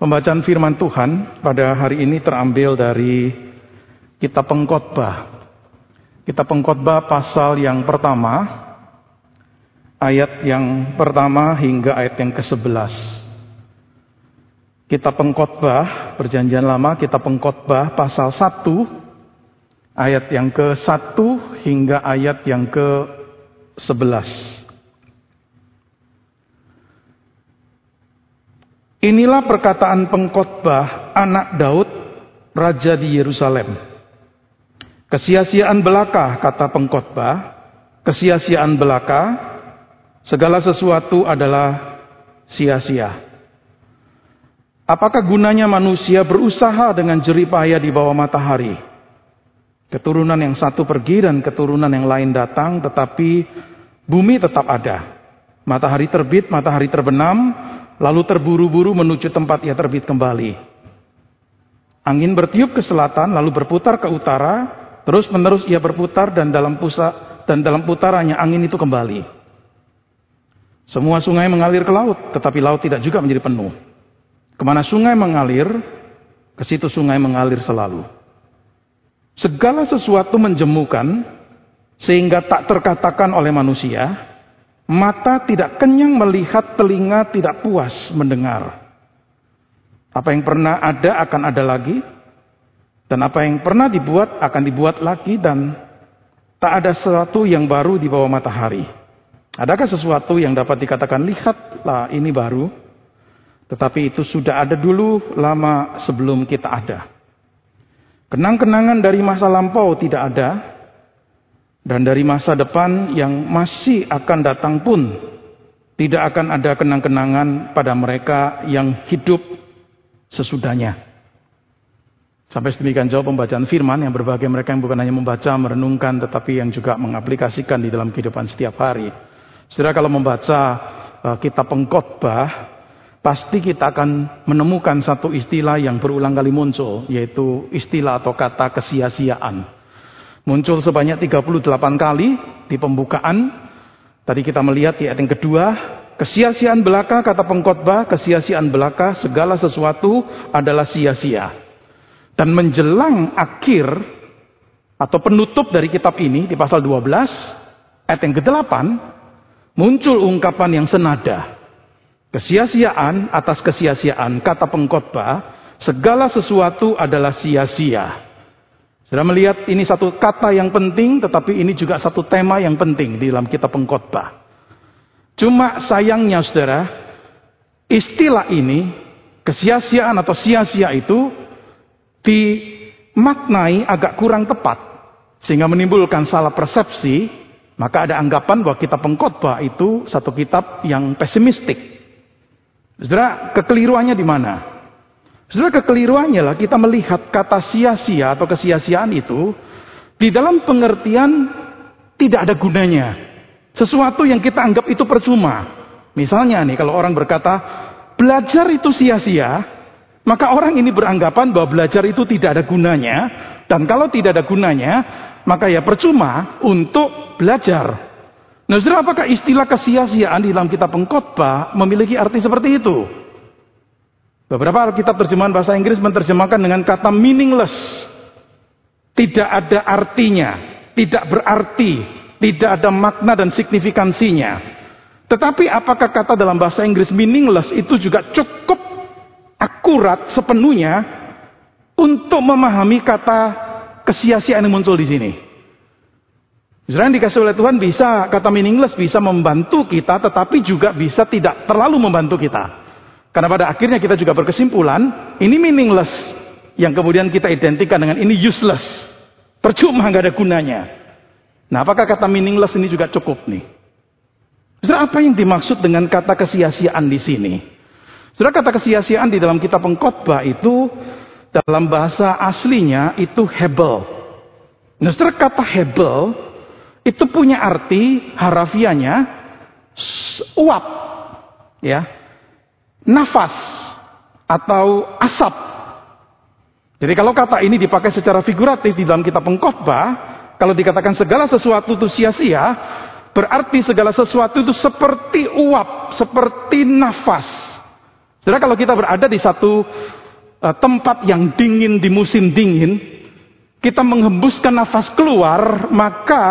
Pembacaan firman Tuhan pada hari ini terambil dari Kitab Pengkhotbah. Kitab Pengkhotbah pasal yang pertama, ayat yang pertama hingga ayat yang ke-11. Kitab Pengkhotbah, Perjanjian Lama, Kitab Pengkhotbah pasal 1 ayat yang ke-1 hingga ayat yang ke-11. Inilah perkataan pengkhotbah anak Daud, raja di Yerusalem. Kesia-siaan belaka, kata pengkhotbah, kesia-siaan belaka, segala sesuatu adalah sia-sia. Apakah gunanya manusia berusaha dengan jeripaya di bawah matahari? Keturunan yang satu pergi dan keturunan yang lain datang, tetapi bumi tetap ada. Matahari terbit, matahari terbenam, lalu terburu-buru menuju tempat ia terbit kembali. Angin bertiup ke selatan, lalu berputar ke utara, terus menerus ia berputar dan dalam pusat dan dalam putarannya angin itu kembali. Semua sungai mengalir ke laut, tetapi laut tidak juga menjadi penuh. Ke mana sungai mengalir, ke situ sungai mengalir selalu. Segala sesuatu menjemukan, sehingga tak terkatakan oleh manusia, Mata tidak kenyang melihat, telinga tidak puas mendengar. Apa yang pernah ada akan ada lagi, dan apa yang pernah dibuat akan dibuat lagi, dan tak ada sesuatu yang baru di bawah matahari. Adakah sesuatu yang dapat dikatakan, lihatlah ini baru, tetapi itu sudah ada dulu lama sebelum kita ada. Kenang-kenangan dari masa lampau tidak ada, dan dari masa depan yang masih akan datang pun tidak akan ada kenang-kenangan pada mereka yang hidup sesudahnya. Sampai sedemikian jauh pembacaan firman yang berbagai mereka yang bukan hanya membaca, merenungkan, tetapi yang juga mengaplikasikan di dalam kehidupan setiap hari. Saudara kalau membaca uh, kitab pengkhotbah, pasti kita akan menemukan satu istilah yang berulang kali muncul, yaitu istilah atau kata kesia-siaan. Muncul sebanyak 38 kali di pembukaan. Tadi kita melihat di ayat yang kedua, kesia-siaan belaka kata pengkhotbah, kesia-siaan belaka segala sesuatu adalah sia-sia. Dan menjelang akhir atau penutup dari kitab ini di pasal 12 ayat yang ke-8 muncul ungkapan yang senada. Kesia-siaan atas kesia-siaan kata pengkhotbah, segala sesuatu adalah sia-sia. Sudah melihat ini satu kata yang penting, tetapi ini juga satu tema yang penting di dalam kitab pengkhotbah. Cuma sayangnya saudara, istilah ini, kesia-siaan atau sia-sia itu, dimaknai agak kurang tepat. Sehingga menimbulkan salah persepsi, maka ada anggapan bahwa kitab pengkhotbah itu satu kitab yang pesimistik. Saudara, kekeliruannya di mana? Saudara kekeliruannya lah kita melihat kata sia-sia atau kesia-siaan itu di dalam pengertian tidak ada gunanya. Sesuatu yang kita anggap itu percuma. Misalnya nih kalau orang berkata belajar itu sia-sia, maka orang ini beranggapan bahwa belajar itu tidak ada gunanya dan kalau tidak ada gunanya, maka ya percuma untuk belajar. Nah, saudara, apakah istilah kesia-siaan di dalam kitab pengkhotbah memiliki arti seperti itu? Beberapa kitab terjemahan bahasa Inggris menerjemahkan dengan kata meaningless. Tidak ada artinya, tidak berarti, tidak ada makna dan signifikansinya. Tetapi apakah kata dalam bahasa Inggris meaningless itu juga cukup akurat sepenuhnya untuk memahami kata kesia-siaan yang muncul di sini? Misalnya dikasih oleh Tuhan bisa kata meaningless bisa membantu kita tetapi juga bisa tidak terlalu membantu kita. Karena pada akhirnya kita juga berkesimpulan, ini meaningless. Yang kemudian kita identikan dengan ini useless. Percuma nggak ada gunanya. Nah apakah kata meaningless ini juga cukup nih? Saudara apa yang dimaksud dengan kata kesia-siaan di sini? Saudara kata kesia-siaan di dalam kitab pengkhotbah itu dalam bahasa aslinya itu hebel. Nah, saudara kata hebel itu punya arti harafianya uap, ya nafas atau asap. Jadi kalau kata ini dipakai secara figuratif di dalam kitab pengkhotbah, kalau dikatakan segala sesuatu itu sia-sia, berarti segala sesuatu itu seperti uap, seperti nafas, Saudara kalau kita berada di satu uh, tempat yang dingin di musim dingin, kita menghembuskan nafas keluar, maka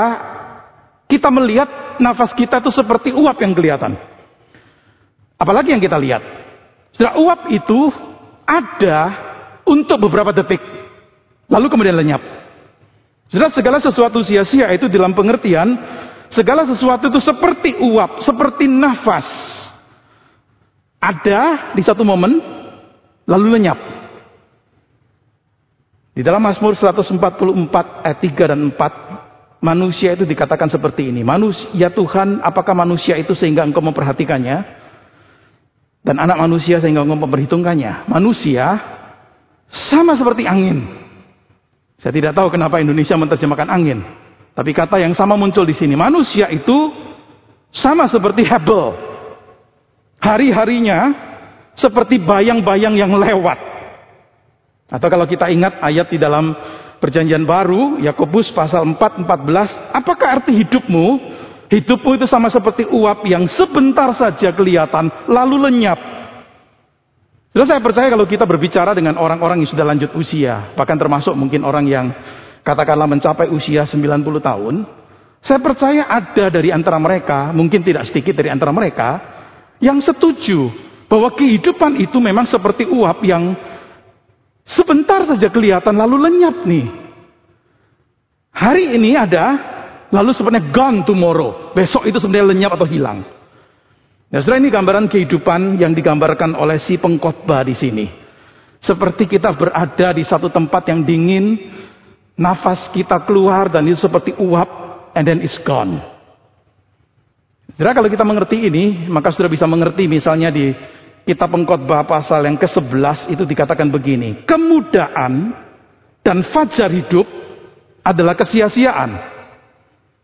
kita melihat nafas kita itu seperti uap yang kelihatan. Apalagi yang kita lihat. Saudara, uap itu ada untuk beberapa detik. Lalu kemudian lenyap. Saudara, segala sesuatu sia-sia itu dalam pengertian, segala sesuatu itu seperti uap, seperti nafas. Ada di satu momen, lalu lenyap. Di dalam Mazmur 144 ayat 3 dan 4, manusia itu dikatakan seperti ini. Manusia, ya Tuhan, apakah manusia itu sehingga engkau memperhatikannya? Dan anak manusia sehingga engkau memperhitungkannya. Manusia sama seperti angin. Saya tidak tahu kenapa Indonesia menerjemahkan angin. Tapi kata yang sama muncul di sini. Manusia itu sama seperti Hebel. Hari-harinya seperti bayang-bayang yang lewat. Atau kalau kita ingat ayat di dalam perjanjian baru, Yakobus pasal 4, 14. Apakah arti hidupmu? Hidupmu itu sama seperti uap yang sebentar saja kelihatan, lalu lenyap. Terus saya percaya kalau kita berbicara dengan orang-orang yang sudah lanjut usia, bahkan termasuk mungkin orang yang katakanlah mencapai usia 90 tahun, saya percaya ada dari antara mereka, mungkin tidak sedikit dari antara mereka, yang setuju bahwa kehidupan itu memang seperti uap yang sebentar saja kelihatan lalu lenyap nih. Hari ini ada, lalu sebenarnya gone tomorrow. Besok itu sebenarnya lenyap atau hilang. Nah, setelah ini gambaran kehidupan yang digambarkan oleh si pengkhotbah di sini. Seperti kita berada di satu tempat yang dingin, nafas kita keluar dan itu seperti uap, and then it's gone. Jadi kalau kita mengerti ini, maka sudah bisa mengerti misalnya di kitab pengkhotbah pasal yang ke-11 itu dikatakan begini, kemudahan dan fajar hidup adalah kesia-siaan.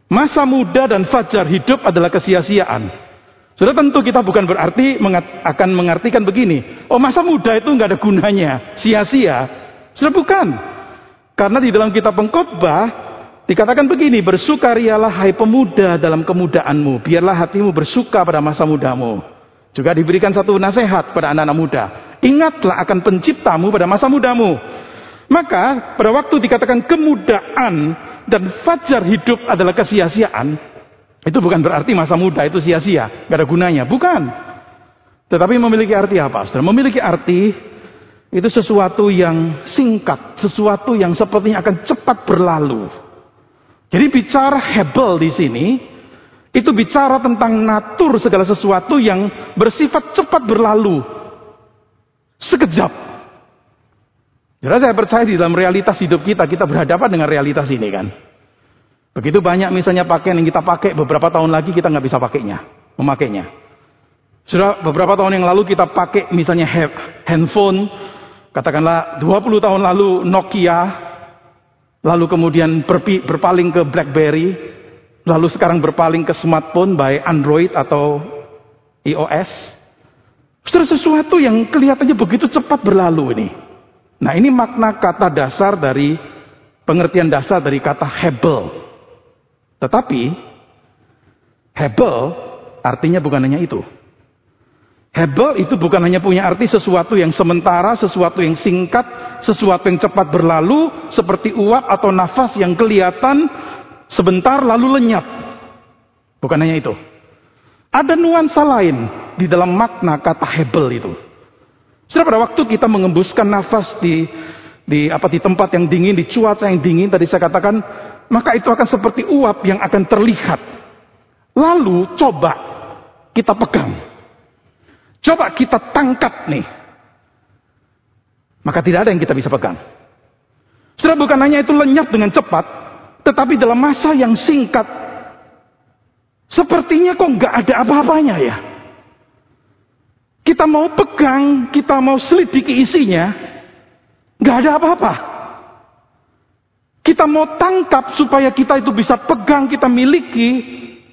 Masa muda dan fajar hidup adalah kesia-siaan. Sudah tentu kita bukan berarti mengat, akan mengartikan begini. Oh masa muda itu nggak ada gunanya, sia-sia. Sudah bukan. Karena di dalam kitab pengkhotbah dikatakan begini, bersukarialah hai pemuda dalam kemudaanmu, biarlah hatimu bersuka pada masa mudamu. Juga diberikan satu nasihat pada anak-anak muda. Ingatlah akan penciptamu pada masa mudamu. Maka pada waktu dikatakan kemudaan dan fajar hidup adalah kesia-siaan, itu bukan berarti masa muda itu sia-sia, gak ada gunanya. Bukan. Tetapi memiliki arti apa? Saudara? Memiliki arti itu sesuatu yang singkat, sesuatu yang sepertinya akan cepat berlalu. Jadi bicara hebel di sini, itu bicara tentang natur segala sesuatu yang bersifat cepat berlalu. Sekejap. Jadi saya percaya di dalam realitas hidup kita, kita berhadapan dengan realitas ini kan. Begitu banyak misalnya pakaian yang kita pakai, beberapa tahun lagi kita nggak bisa pakainya, memakainya. Sudah beberapa tahun yang lalu kita pakai misalnya handphone, katakanlah 20 tahun lalu Nokia, lalu kemudian berpaling ke BlackBerry, lalu sekarang berpaling ke smartphone by Android atau iOS. Sudah sesuatu yang kelihatannya begitu cepat berlalu ini. Nah ini makna kata dasar dari pengertian dasar dari kata hebel. Tetapi Hebel artinya bukan hanya itu. Hebel itu bukan hanya punya arti sesuatu yang sementara, sesuatu yang singkat, sesuatu yang cepat berlalu, seperti uap atau nafas yang kelihatan sebentar lalu lenyap. Bukan hanya itu. Ada nuansa lain di dalam makna kata Hebel itu. Sudah pada waktu kita mengembuskan nafas di di apa di tempat yang dingin, di cuaca yang dingin, tadi saya katakan maka itu akan seperti uap yang akan terlihat. Lalu coba kita pegang. Coba kita tangkap nih. Maka tidak ada yang kita bisa pegang. Sudah bukan hanya itu lenyap dengan cepat, tetapi dalam masa yang singkat, sepertinya kok nggak ada apa-apanya ya. Kita mau pegang, kita mau selidiki isinya, nggak ada apa-apa. Kita mau tangkap supaya kita itu bisa pegang, kita miliki.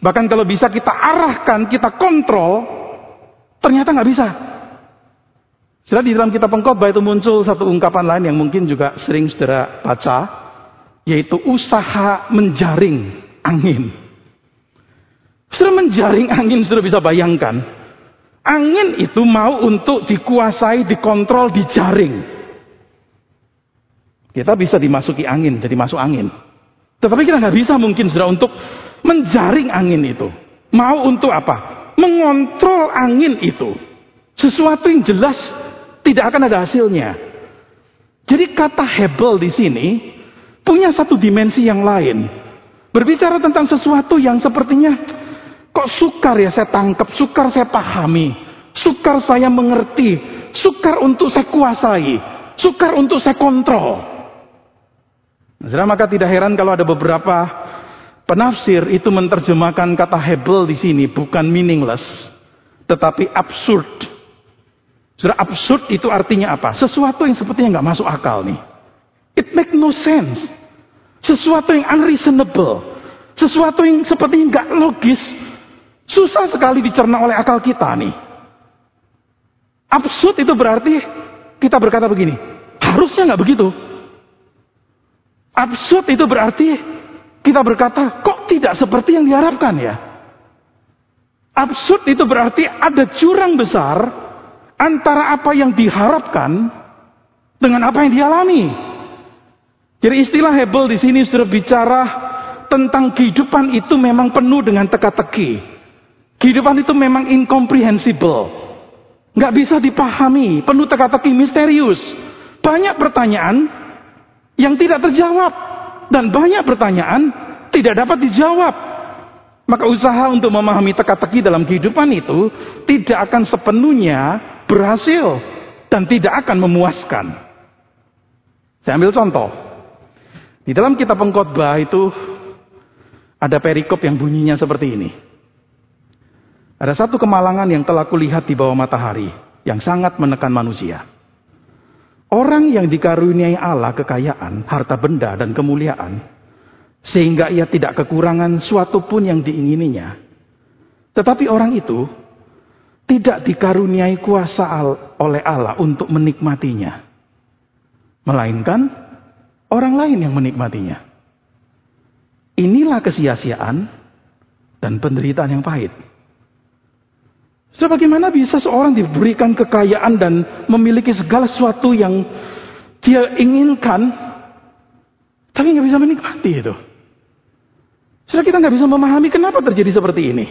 Bahkan kalau bisa kita arahkan, kita kontrol. Ternyata nggak bisa. Setelah di dalam kitab pengkhotbah itu muncul satu ungkapan lain yang mungkin juga sering saudara baca. Yaitu usaha menjaring angin. Sudah menjaring angin, sudah bisa bayangkan. Angin itu mau untuk dikuasai, dikontrol, dijaring. Kita bisa dimasuki angin, jadi masuk angin. Tetapi kita nggak bisa mungkin sudah untuk menjaring angin itu. Mau untuk apa? Mengontrol angin itu. Sesuatu yang jelas tidak akan ada hasilnya. Jadi kata hebel di sini punya satu dimensi yang lain. Berbicara tentang sesuatu yang sepertinya kok sukar ya saya tangkap, sukar saya pahami, sukar saya mengerti, sukar untuk saya kuasai, sukar untuk saya kontrol. Nah, maka tidak heran kalau ada beberapa penafsir itu menerjemahkan kata hebel di sini bukan meaningless, tetapi absurd. Sudah absurd itu artinya apa? Sesuatu yang sepertinya nggak masuk akal nih. It make no sense. Sesuatu yang unreasonable. Sesuatu yang seperti nggak logis. Susah sekali dicerna oleh akal kita nih. Absurd itu berarti kita berkata begini. Harusnya nggak begitu. Absurd itu berarti kita berkata kok tidak seperti yang diharapkan ya. Absurd itu berarti ada jurang besar antara apa yang diharapkan dengan apa yang dialami. Jadi istilah Hebel di sini sudah bicara tentang kehidupan itu memang penuh dengan teka-teki. Kehidupan itu memang incomprehensible. Nggak bisa dipahami, penuh teka-teki misterius. Banyak pertanyaan yang tidak terjawab. Dan banyak pertanyaan tidak dapat dijawab. Maka usaha untuk memahami teka-teki dalam kehidupan itu tidak akan sepenuhnya berhasil dan tidak akan memuaskan. Saya ambil contoh. Di dalam kitab pengkhotbah itu ada perikop yang bunyinya seperti ini. Ada satu kemalangan yang telah kulihat di bawah matahari yang sangat menekan manusia. Orang yang dikaruniai Allah kekayaan, harta benda dan kemuliaan sehingga ia tidak kekurangan suatu pun yang diingininya. Tetapi orang itu tidak dikaruniai kuasa oleh Allah untuk menikmatinya. Melainkan orang lain yang menikmatinya. Inilah kesia-siaan dan penderitaan yang pahit. Sudah bagaimana bisa seorang diberikan kekayaan dan memiliki segala sesuatu yang dia inginkan, tapi nggak bisa menikmati itu. Sudah kita nggak bisa memahami kenapa terjadi seperti ini.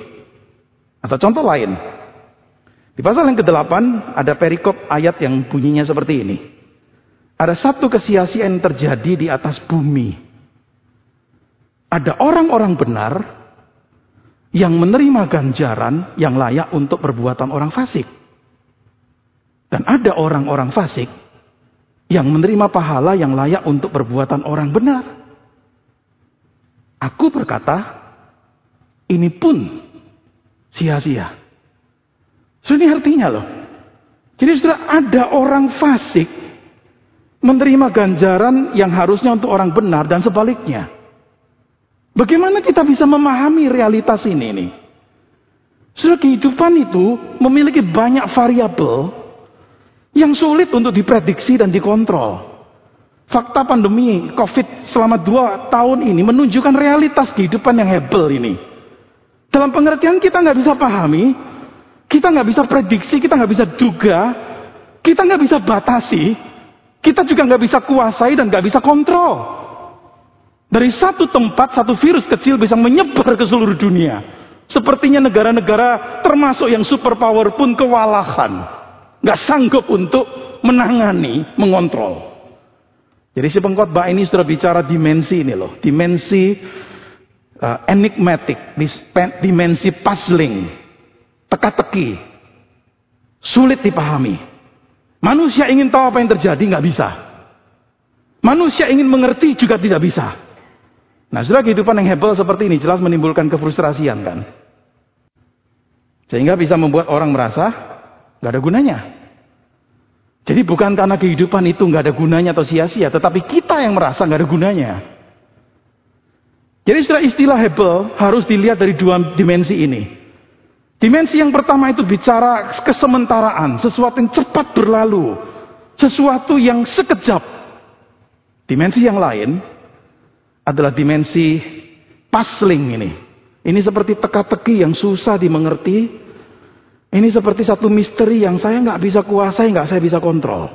Atau contoh lain, di pasal yang ke-8 ada perikop ayat yang bunyinya seperti ini. Ada satu kesia-siaan terjadi di atas bumi. Ada orang-orang benar yang menerima ganjaran yang layak untuk perbuatan orang fasik. Dan ada orang-orang fasik yang menerima pahala yang layak untuk perbuatan orang benar. Aku berkata, ini pun sia-sia. So ini artinya loh. Jadi sudah ada orang fasik menerima ganjaran yang harusnya untuk orang benar dan sebaliknya. Bagaimana kita bisa memahami realitas ini nih? Sudah kehidupan itu memiliki banyak variabel yang sulit untuk diprediksi dan dikontrol. Fakta pandemi COVID selama dua tahun ini menunjukkan realitas kehidupan yang hebel ini. Dalam pengertian kita nggak bisa pahami, kita nggak bisa prediksi, kita nggak bisa duga, kita nggak bisa batasi, kita juga nggak bisa kuasai dan nggak bisa kontrol. Dari satu tempat, satu virus kecil bisa menyebar ke seluruh dunia. Sepertinya negara-negara termasuk yang superpower pun kewalahan. Nggak sanggup untuk menangani, mengontrol. Jadi si pengkhotbah ini sudah bicara dimensi ini loh. Dimensi uh, enigmatic, dimensi puzzling, teka-teki. Sulit dipahami. Manusia ingin tahu apa yang terjadi, nggak bisa. Manusia ingin mengerti juga tidak bisa. Nah, sudah kehidupan yang hebel seperti ini jelas menimbulkan kefrustrasian kan. Sehingga bisa membuat orang merasa nggak ada gunanya. Jadi bukan karena kehidupan itu nggak ada gunanya atau sia-sia, tetapi kita yang merasa nggak ada gunanya. Jadi istilah istilah hebel harus dilihat dari dua dimensi ini. Dimensi yang pertama itu bicara kesementaraan, sesuatu yang cepat berlalu, sesuatu yang sekejap. Dimensi yang lain adalah dimensi puzzling ini. Ini seperti teka-teki yang susah dimengerti Ini seperti satu misteri yang saya nggak bisa kuasai, nggak saya bisa kontrol.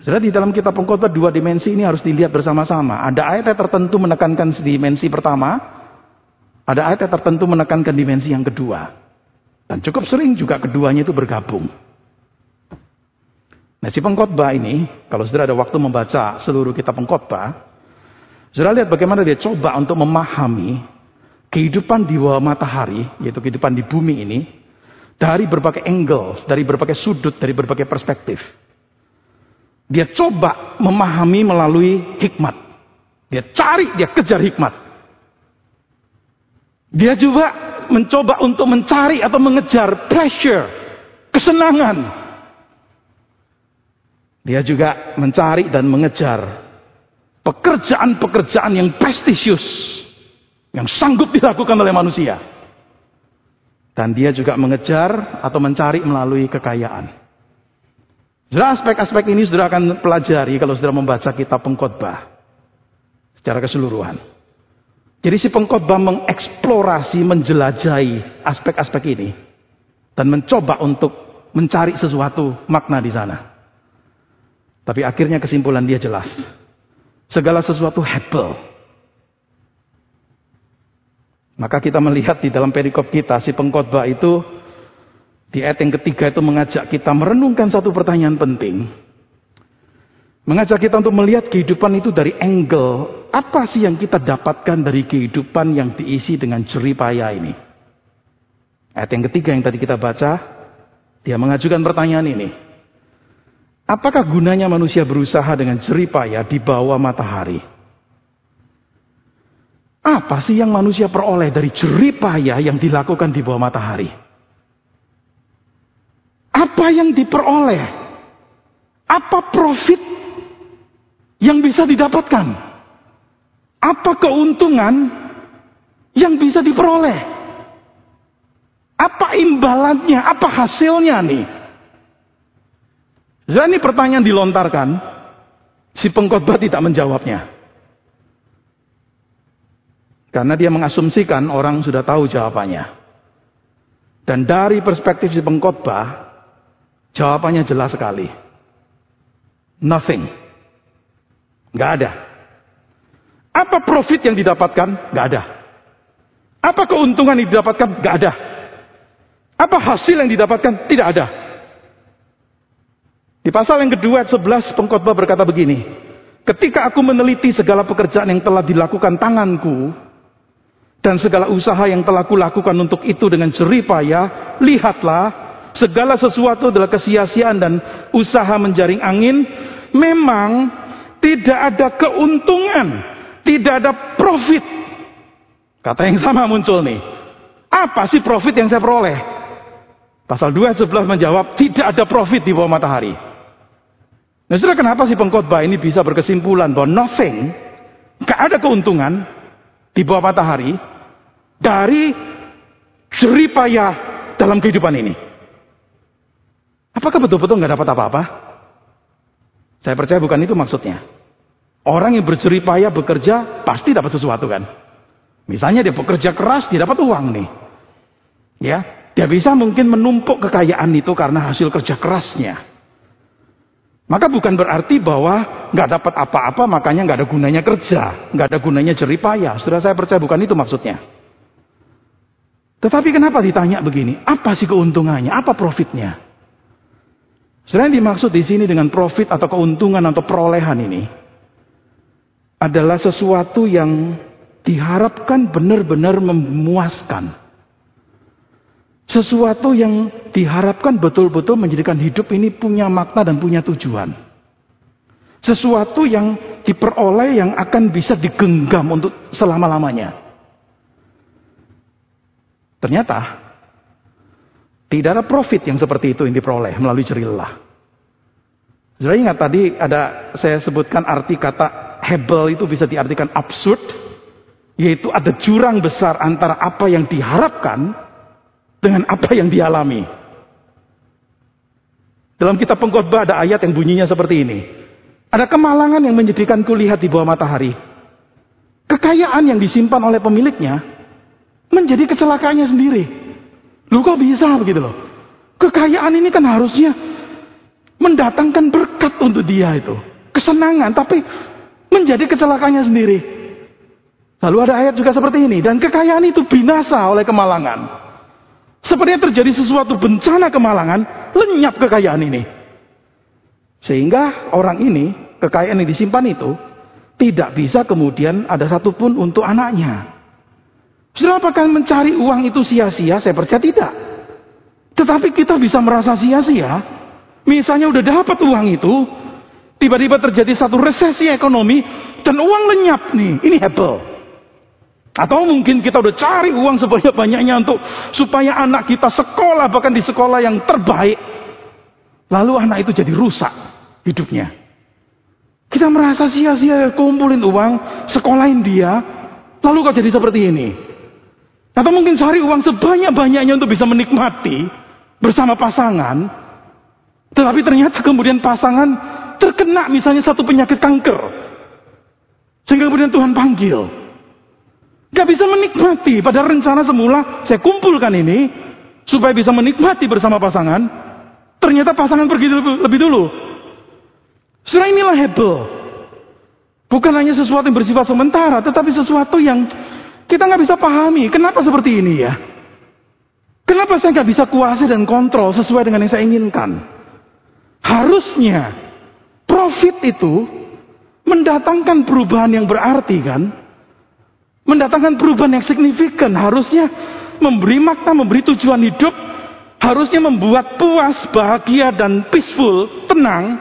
Saudara di dalam kitab pengkhotbah dua dimensi ini harus dilihat bersama-sama. Ada ayat yang tertentu menekankan dimensi pertama, ada ayat yang tertentu menekankan dimensi yang kedua. Dan cukup sering juga keduanya itu bergabung. Nah si pengkhotbah ini, kalau saudara ada waktu membaca seluruh kitab pengkhotbah, saudara lihat bagaimana dia coba untuk memahami kehidupan di bawah matahari, yaitu kehidupan di bumi ini, dari berbagai angles, dari berbagai sudut, dari berbagai perspektif. Dia coba memahami melalui hikmat. Dia cari, dia kejar hikmat. Dia juga mencoba untuk mencari atau mengejar pleasure, kesenangan. Dia juga mencari dan mengejar pekerjaan-pekerjaan yang prestisius yang sanggup dilakukan oleh manusia. Dan dia juga mengejar atau mencari melalui kekayaan. Saudara aspek-aspek ini sudah akan pelajari kalau sudah membaca kitab pengkhotbah secara keseluruhan. Jadi si pengkhotbah mengeksplorasi, menjelajahi aspek-aspek ini dan mencoba untuk mencari sesuatu makna di sana. Tapi akhirnya kesimpulan dia jelas. Segala sesuatu hebel, maka kita melihat di dalam perikop kita, si pengkhotbah itu di ayat yang ketiga itu mengajak kita merenungkan satu pertanyaan penting. Mengajak kita untuk melihat kehidupan itu dari angle apa sih yang kita dapatkan dari kehidupan yang diisi dengan jeripaya ini. Ayat yang ketiga yang tadi kita baca, dia mengajukan pertanyaan ini. Apakah gunanya manusia berusaha dengan jeripaya di bawah matahari? Apa sih yang manusia peroleh dari jeripaya yang dilakukan di bawah matahari? Apa yang diperoleh? Apa profit yang bisa didapatkan? Apa keuntungan yang bisa diperoleh? Apa imbalannya? Apa hasilnya nih? Jadi pertanyaan dilontarkan, si pengkhotbah tidak menjawabnya. Karena dia mengasumsikan orang sudah tahu jawabannya. Dan dari perspektif si pengkhotbah, jawabannya jelas sekali. Nothing. Gak ada. Apa profit yang didapatkan? Gak ada. Apa keuntungan yang didapatkan? Gak ada. Apa hasil yang didapatkan? Tidak ada. Di pasal yang kedua, 11, pengkhotbah berkata begini. Ketika aku meneliti segala pekerjaan yang telah dilakukan tanganku, dan segala usaha yang telah kulakukan untuk itu dengan jerih payah, lihatlah segala sesuatu adalah kesia-siaan dan usaha menjaring angin, memang tidak ada keuntungan, tidak ada profit. Kata yang sama muncul nih. Apa sih profit yang saya peroleh? Pasal 2 11 menjawab, tidak ada profit di bawah matahari. Nah, saudara kenapa sih pengkhotbah ini bisa berkesimpulan bahwa nothing, gak ada keuntungan, di bawah matahari dari jeripaya dalam kehidupan ini. Apakah betul-betul nggak dapat apa-apa? Saya percaya bukan itu maksudnya. Orang yang berjeripaya bekerja pasti dapat sesuatu kan. Misalnya dia bekerja keras, dia dapat uang nih. Ya, dia bisa mungkin menumpuk kekayaan itu karena hasil kerja kerasnya. Maka bukan berarti bahwa nggak dapat apa-apa makanya nggak ada gunanya kerja, nggak ada gunanya jeripaya. Sudah saya percaya bukan itu maksudnya. Tetapi kenapa ditanya begini? Apa sih keuntungannya? Apa profitnya? Selain dimaksud di sini dengan profit atau keuntungan atau perolehan ini adalah sesuatu yang diharapkan benar-benar memuaskan. Sesuatu yang diharapkan betul-betul menjadikan hidup ini punya makna dan punya tujuan. Sesuatu yang diperoleh yang akan bisa digenggam untuk selama-lamanya. Ternyata tidak ada profit yang seperti itu yang diperoleh melalui cerita. Sudah ingat tadi ada saya sebutkan arti kata hebel itu bisa diartikan absurd, yaitu ada jurang besar antara apa yang diharapkan dengan apa yang dialami. Dalam kitab pengkhotbah ada ayat yang bunyinya seperti ini. Ada kemalangan yang menjadikan kulihat di bawah matahari. Kekayaan yang disimpan oleh pemiliknya menjadi kecelakaannya sendiri. Lu kok bisa begitu loh? Kekayaan ini kan harusnya mendatangkan berkat untuk dia itu. Kesenangan, tapi menjadi kecelakaannya sendiri. Lalu ada ayat juga seperti ini. Dan kekayaan itu binasa oleh kemalangan. Sepertinya terjadi sesuatu bencana kemalangan, lenyap kekayaan ini. Sehingga orang ini, kekayaan yang disimpan itu, tidak bisa kemudian ada satupun untuk anaknya. Sudah apakah mencari uang itu sia-sia? Saya percaya tidak. Tetapi kita bisa merasa sia-sia. Misalnya udah dapat uang itu, tiba-tiba terjadi satu resesi ekonomi, dan uang lenyap nih. Ini hebel. Atau mungkin kita udah cari uang sebanyak-banyaknya untuk supaya anak kita sekolah, bahkan di sekolah yang terbaik. Lalu anak itu jadi rusak hidupnya. Kita merasa sia-sia kumpulin uang, sekolahin dia, lalu kok jadi seperti ini. Atau mungkin cari uang sebanyak-banyaknya untuk bisa menikmati bersama pasangan, tetapi ternyata kemudian pasangan terkena misalnya satu penyakit kanker. Sehingga kemudian Tuhan panggil. Gak bisa menikmati. Pada rencana semula saya kumpulkan ini supaya bisa menikmati bersama pasangan. Ternyata pasangan pergi lebih, dulu. Setelah inilah hebel. Bukan hanya sesuatu yang bersifat sementara, tetapi sesuatu yang kita nggak bisa pahami. Kenapa seperti ini ya? Kenapa saya nggak bisa kuasai dan kontrol sesuai dengan yang saya inginkan? Harusnya profit itu mendatangkan perubahan yang berarti kan? Mendatangkan perubahan yang signifikan. Harusnya memberi makna, memberi tujuan hidup. Harusnya membuat puas, bahagia, dan peaceful, tenang.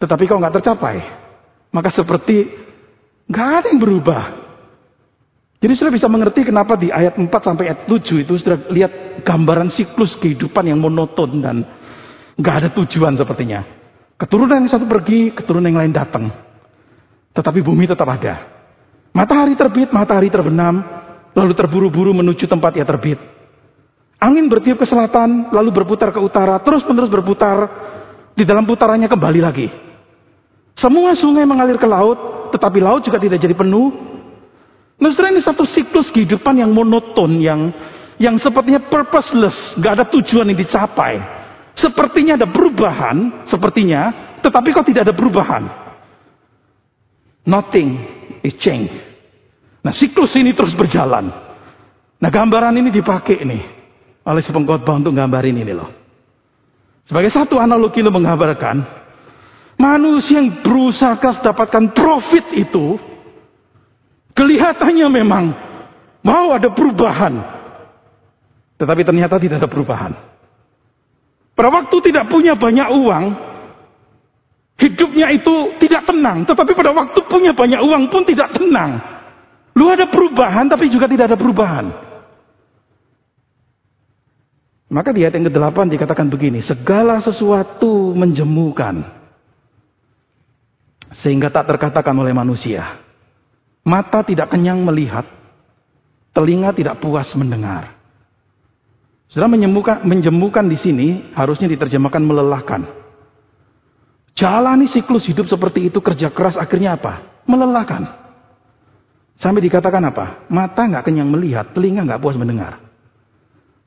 Tetapi kok nggak tercapai. Maka seperti nggak ada yang berubah. Jadi sudah bisa mengerti kenapa di ayat 4 sampai ayat 7 itu sudah lihat gambaran siklus kehidupan yang monoton dan nggak ada tujuan sepertinya. Keturunan yang satu pergi, keturunan yang lain datang. Tetapi bumi tetap ada. Matahari terbit, matahari terbenam, lalu terburu-buru menuju tempat ia terbit. Angin bertiup ke selatan, lalu berputar ke utara, terus-menerus berputar, di dalam putarannya kembali lagi. Semua sungai mengalir ke laut, tetapi laut juga tidak jadi penuh. Nusra ini satu siklus kehidupan yang monoton, yang yang sepertinya purposeless, gak ada tujuan yang dicapai. Sepertinya ada perubahan, sepertinya, tetapi kok tidak ada perubahan. Nothing is change. Nah siklus ini terus berjalan. Nah gambaran ini dipakai nih oleh si pengkhotbah untuk gambarin ini loh. Sebagai satu analogi lo menggambarkan manusia yang berusaha keras dapatkan profit itu kelihatannya memang mau ada perubahan, tetapi ternyata tidak ada perubahan. Pada waktu tidak punya banyak uang, Hidupnya itu tidak tenang, tetapi pada waktu punya banyak uang pun tidak tenang. Lu ada perubahan tapi juga tidak ada perubahan. Maka di ayat yang ke-8 dikatakan begini, segala sesuatu menjemukan sehingga tak terkatakan oleh manusia. Mata tidak kenyang melihat, telinga tidak puas mendengar. Sudah menjemukan, menjemukan di sini harusnya diterjemahkan melelahkan. Jalani siklus hidup seperti itu kerja keras akhirnya apa? Melelahkan. Sampai dikatakan apa? Mata nggak kenyang melihat, telinga nggak puas mendengar.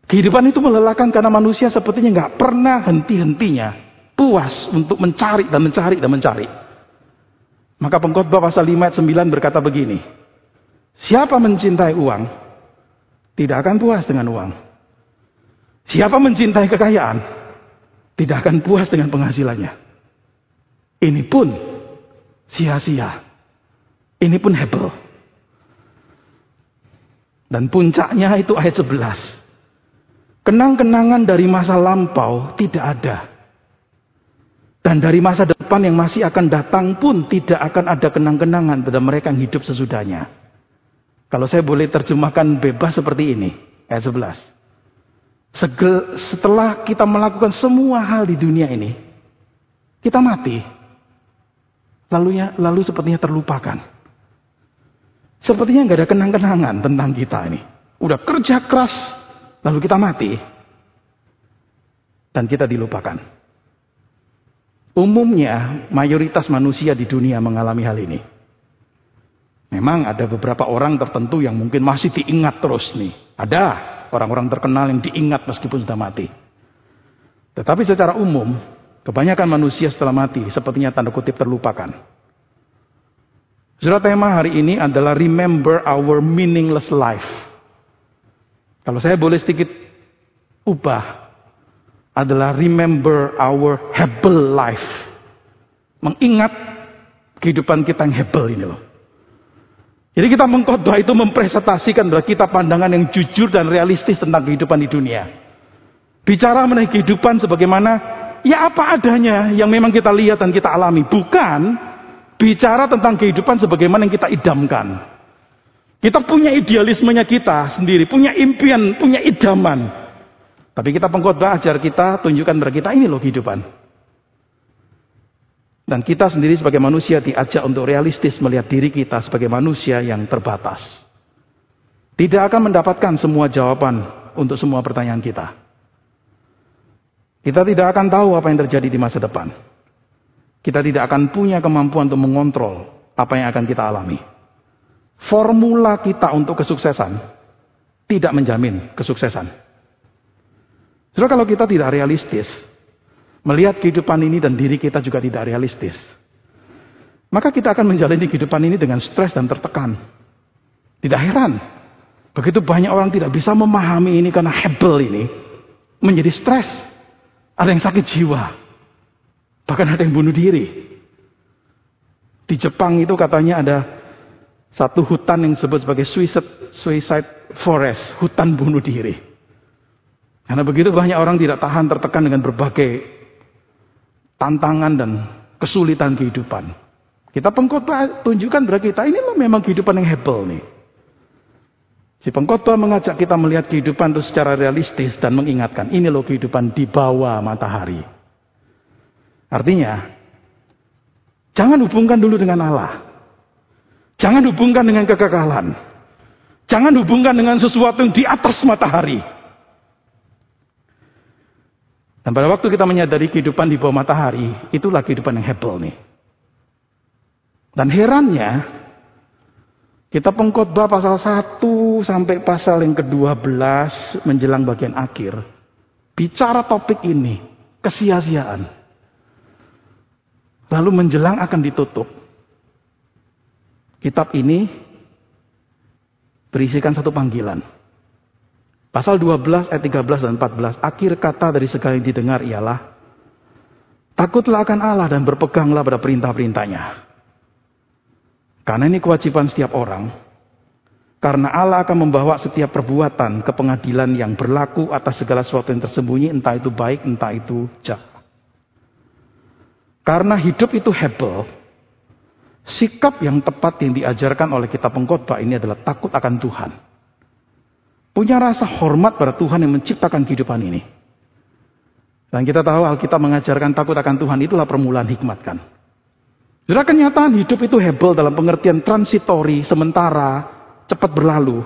Kehidupan itu melelahkan karena manusia sepertinya nggak pernah henti-hentinya puas untuk mencari dan mencari dan mencari. Maka pengkhotbah pasal 5 ayat 9 berkata begini. Siapa mencintai uang tidak akan puas dengan uang. Siapa mencintai kekayaan tidak akan puas dengan penghasilannya. Ini pun sia-sia. Ini pun hebel. Dan puncaknya itu ayat 11. Kenang-kenangan dari masa lampau tidak ada. Dan dari masa depan yang masih akan datang pun tidak akan ada kenang-kenangan pada mereka yang hidup sesudahnya. Kalau saya boleh terjemahkan bebas seperti ini. Ayat 11. Segel, setelah kita melakukan semua hal di dunia ini, kita mati. Lalunya, lalu sepertinya terlupakan. Sepertinya nggak ada kenang-kenangan tentang kita ini. Udah kerja keras, lalu kita mati. Dan kita dilupakan. Umumnya mayoritas manusia di dunia mengalami hal ini. Memang ada beberapa orang tertentu yang mungkin masih diingat terus nih. Ada. orang-orang terkenal yang diingat meskipun sudah mati. Tetapi secara umum, kebanyakan manusia setelah mati sepertinya tanda kutip terlupakan. Surat tema hari ini adalah Remember Our Meaningless Life. Kalau saya boleh sedikit ubah, adalah Remember Our Hebel Life. Mengingat kehidupan kita yang hebel ini loh. Jadi kita mengkhotbah itu mempresentasikan bahwa kita pandangan yang jujur dan realistis tentang kehidupan di dunia. Bicara mengenai kehidupan sebagaimana ya apa adanya yang memang kita lihat dan kita alami. Bukan bicara tentang kehidupan sebagaimana yang kita idamkan. Kita punya idealismenya kita sendiri, punya impian, punya idaman. Tapi kita pengkhotbah ajar kita tunjukkan kepada kita ini loh kehidupan. Dan kita sendiri sebagai manusia diajak untuk realistis melihat diri kita sebagai manusia yang terbatas. Tidak akan mendapatkan semua jawaban untuk semua pertanyaan kita. Kita tidak akan tahu apa yang terjadi di masa depan. Kita tidak akan punya kemampuan untuk mengontrol apa yang akan kita alami. Formula kita untuk kesuksesan tidak menjamin kesuksesan. Saudara kalau kita tidak realistis, melihat kehidupan ini dan diri kita juga tidak realistis, maka kita akan menjalani kehidupan ini dengan stres dan tertekan. Tidak heran, begitu banyak orang tidak bisa memahami ini karena hebel ini menjadi stres. Ada yang sakit jiwa. Bahkan ada yang bunuh diri. Di Jepang itu katanya ada satu hutan yang disebut sebagai suicide, forest, hutan bunuh diri. Karena begitu banyak orang tidak tahan tertekan dengan berbagai tantangan dan kesulitan kehidupan. Kita pengkhotbah tunjukkan kepada kita ini memang kehidupan yang hebel nih. Si pengkhotbah mengajak kita melihat kehidupan itu secara realistis dan mengingatkan ini loh kehidupan di bawah matahari. Artinya, jangan hubungkan dulu dengan Allah. Jangan hubungkan dengan kekekalan. Jangan hubungkan dengan sesuatu yang di atas matahari. Dan pada waktu kita menyadari kehidupan di bawah matahari, itulah kehidupan yang hebel nih. Dan herannya, kita pengkhotbah pasal 1 sampai pasal yang ke-12 menjelang bagian akhir. Bicara topik ini, kesia-siaan. Lalu menjelang akan ditutup. Kitab ini berisikan satu panggilan. Pasal 12 ayat 13 dan 14 akhir kata dari segala yang didengar ialah takutlah akan Allah dan berpeganglah pada perintah-perintahnya. Karena ini kewajiban setiap orang. Karena Allah akan membawa setiap perbuatan ke pengadilan yang berlaku atas segala sesuatu yang tersembunyi, entah itu baik, entah itu jahat. Karena hidup itu hebel, sikap yang tepat yang diajarkan oleh kitab pengkhotbah ini adalah takut akan Tuhan. Punya rasa hormat pada Tuhan yang menciptakan kehidupan ini. Dan kita tahu Alkitab mengajarkan takut akan Tuhan itulah permulaan hikmat kan. Saudara kenyataan hidup itu hebel dalam pengertian transitori, sementara, cepat berlalu.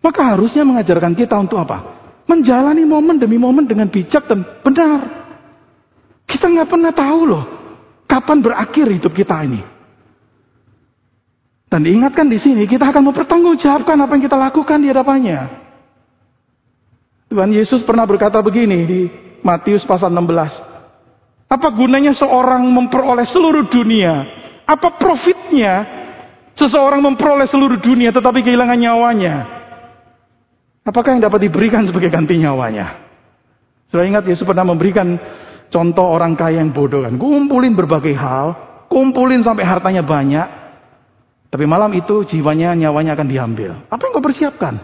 Maka harusnya mengajarkan kita untuk apa? Menjalani momen demi momen dengan bijak dan benar. Kita nggak pernah tahu loh, kapan berakhir hidup kita ini. Dan diingatkan di sini, kita akan mempertanggungjawabkan apa yang kita lakukan di hadapannya. Tuhan Yesus pernah berkata begini di Matius pasal 16. Apa gunanya seorang memperoleh seluruh dunia? Apa profitnya seseorang memperoleh seluruh dunia tetapi kehilangan nyawanya? Apakah yang dapat diberikan sebagai ganti nyawanya? Sudah ingat Yesus pernah memberikan contoh orang kaya yang bodoh kan. Kumpulin berbagai hal, kumpulin sampai hartanya banyak. Tapi malam itu jiwanya, nyawanya akan diambil. Apa yang kau persiapkan?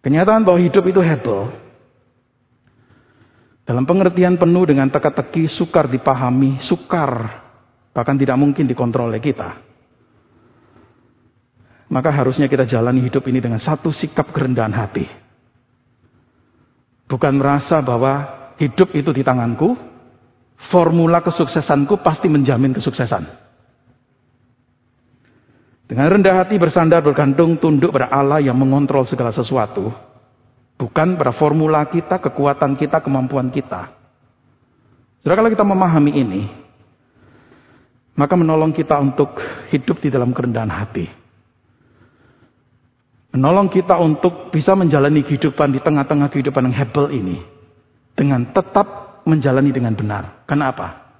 Kenyataan bahwa hidup itu hebel dalam pengertian penuh dengan teka-teki, sukar dipahami, sukar, bahkan tidak mungkin dikontrol oleh kita. Maka harusnya kita jalani hidup ini dengan satu sikap kerendahan hati. Bukan merasa bahwa hidup itu di tanganku, formula kesuksesanku pasti menjamin kesuksesan. Dengan rendah hati bersandar bergantung tunduk pada Allah yang mengontrol segala sesuatu. Bukan pada formula kita, kekuatan kita, kemampuan kita. Saudara kalau kita memahami ini, maka menolong kita untuk hidup di dalam kerendahan hati. Menolong kita untuk bisa menjalani kehidupan di tengah-tengah kehidupan yang hebel ini. Dengan tetap menjalani dengan benar. Kenapa?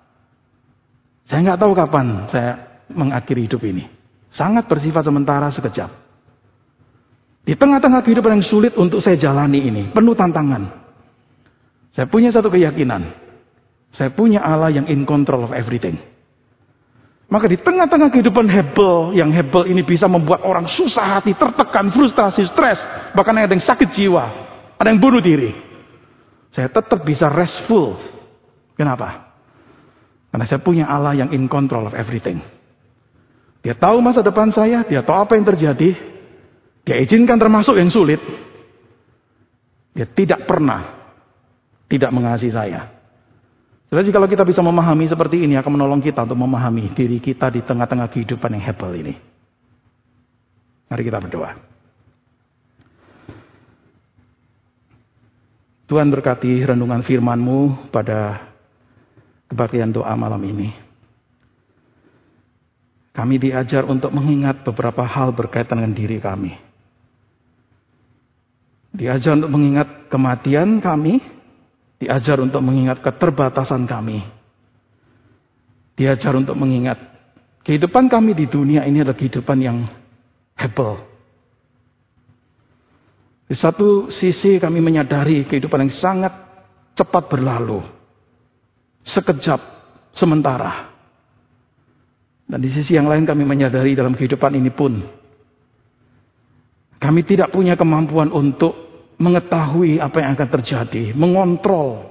Saya nggak tahu kapan saya mengakhiri hidup ini. Sangat bersifat sementara sekejap. Di tengah-tengah kehidupan yang sulit untuk saya jalani ini. Penuh tantangan. Saya punya satu keyakinan. Saya punya Allah yang in control of everything. Maka di tengah-tengah kehidupan hebel, yang hebel ini bisa membuat orang susah hati, tertekan, frustrasi, stres, bahkan ada yang sakit jiwa, ada yang bunuh diri. Saya tetap bisa restful. Kenapa? Karena saya punya Allah yang in control of everything. Dia tahu masa depan saya, dia tahu apa yang terjadi. Dia izinkan termasuk yang sulit. Dia tidak pernah tidak mengasihi saya. Jadi kalau kita bisa memahami seperti ini akan menolong kita untuk memahami diri kita di tengah-tengah kehidupan yang hebel ini. Mari kita berdoa. Tuhan berkati renungan firman-Mu pada kebaktian doa malam ini. Kami diajar untuk mengingat beberapa hal berkaitan dengan diri kami. Diajar untuk mengingat kematian kami, Diajar untuk mengingat keterbatasan kami. Diajar untuk mengingat kehidupan kami di dunia ini adalah kehidupan yang hebel. Di satu sisi kami menyadari kehidupan yang sangat cepat berlalu. Sekejap, sementara. Dan di sisi yang lain kami menyadari dalam kehidupan ini pun. Kami tidak punya kemampuan untuk mengetahui apa yang akan terjadi, mengontrol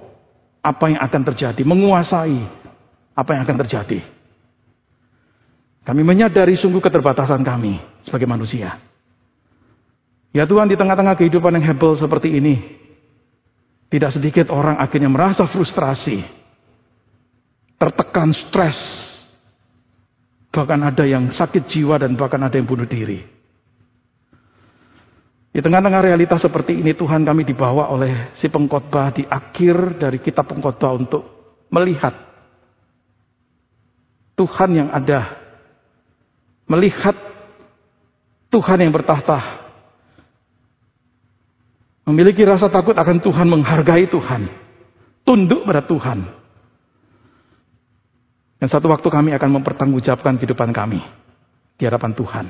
apa yang akan terjadi, menguasai apa yang akan terjadi. Kami menyadari sungguh keterbatasan kami sebagai manusia. Ya Tuhan, di tengah-tengah kehidupan yang hebel seperti ini, tidak sedikit orang akhirnya merasa frustrasi, tertekan, stres, bahkan ada yang sakit jiwa dan bahkan ada yang bunuh diri. Di tengah-tengah realitas seperti ini Tuhan kami dibawa oleh si pengkhotbah di akhir dari kitab pengkhotbah untuk melihat Tuhan yang ada. Melihat Tuhan yang bertahta. Memiliki rasa takut akan Tuhan, menghargai Tuhan. Tunduk pada Tuhan. Dan satu waktu kami akan mempertanggungjawabkan kehidupan kami di hadapan Tuhan.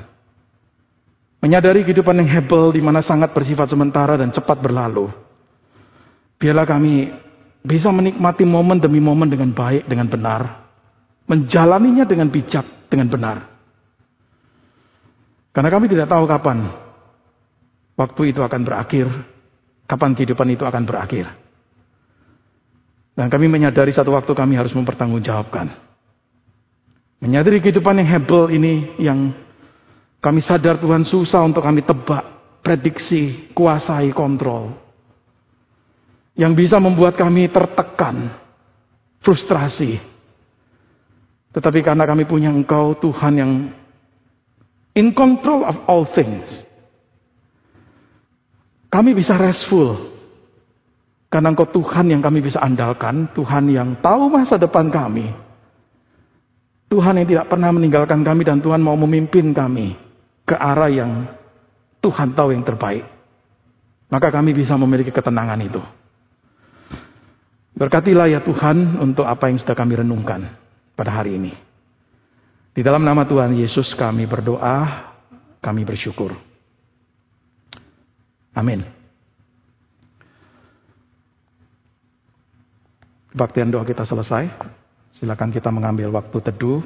Menyadari kehidupan yang hebel di mana sangat bersifat sementara dan cepat berlalu. Biarlah kami bisa menikmati momen demi momen dengan baik, dengan benar. Menjalaninya dengan bijak, dengan benar. Karena kami tidak tahu kapan waktu itu akan berakhir, kapan kehidupan itu akan berakhir. Dan kami menyadari satu waktu kami harus mempertanggungjawabkan. Menyadari kehidupan yang hebel ini yang kami sadar Tuhan susah untuk kami tebak, prediksi, kuasai, kontrol. Yang bisa membuat kami tertekan, frustrasi. Tetapi karena kami punya Engkau Tuhan yang in control of all things. Kami bisa restful. Karena Engkau Tuhan yang kami bisa andalkan, Tuhan yang tahu masa depan kami. Tuhan yang tidak pernah meninggalkan kami dan Tuhan mau memimpin kami ke arah yang Tuhan tahu yang terbaik. Maka kami bisa memiliki ketenangan itu. Berkatilah ya Tuhan untuk apa yang sudah kami renungkan pada hari ini. Di dalam nama Tuhan Yesus kami berdoa, kami bersyukur. Amin. Kebaktian doa kita selesai. Silakan kita mengambil waktu teduh.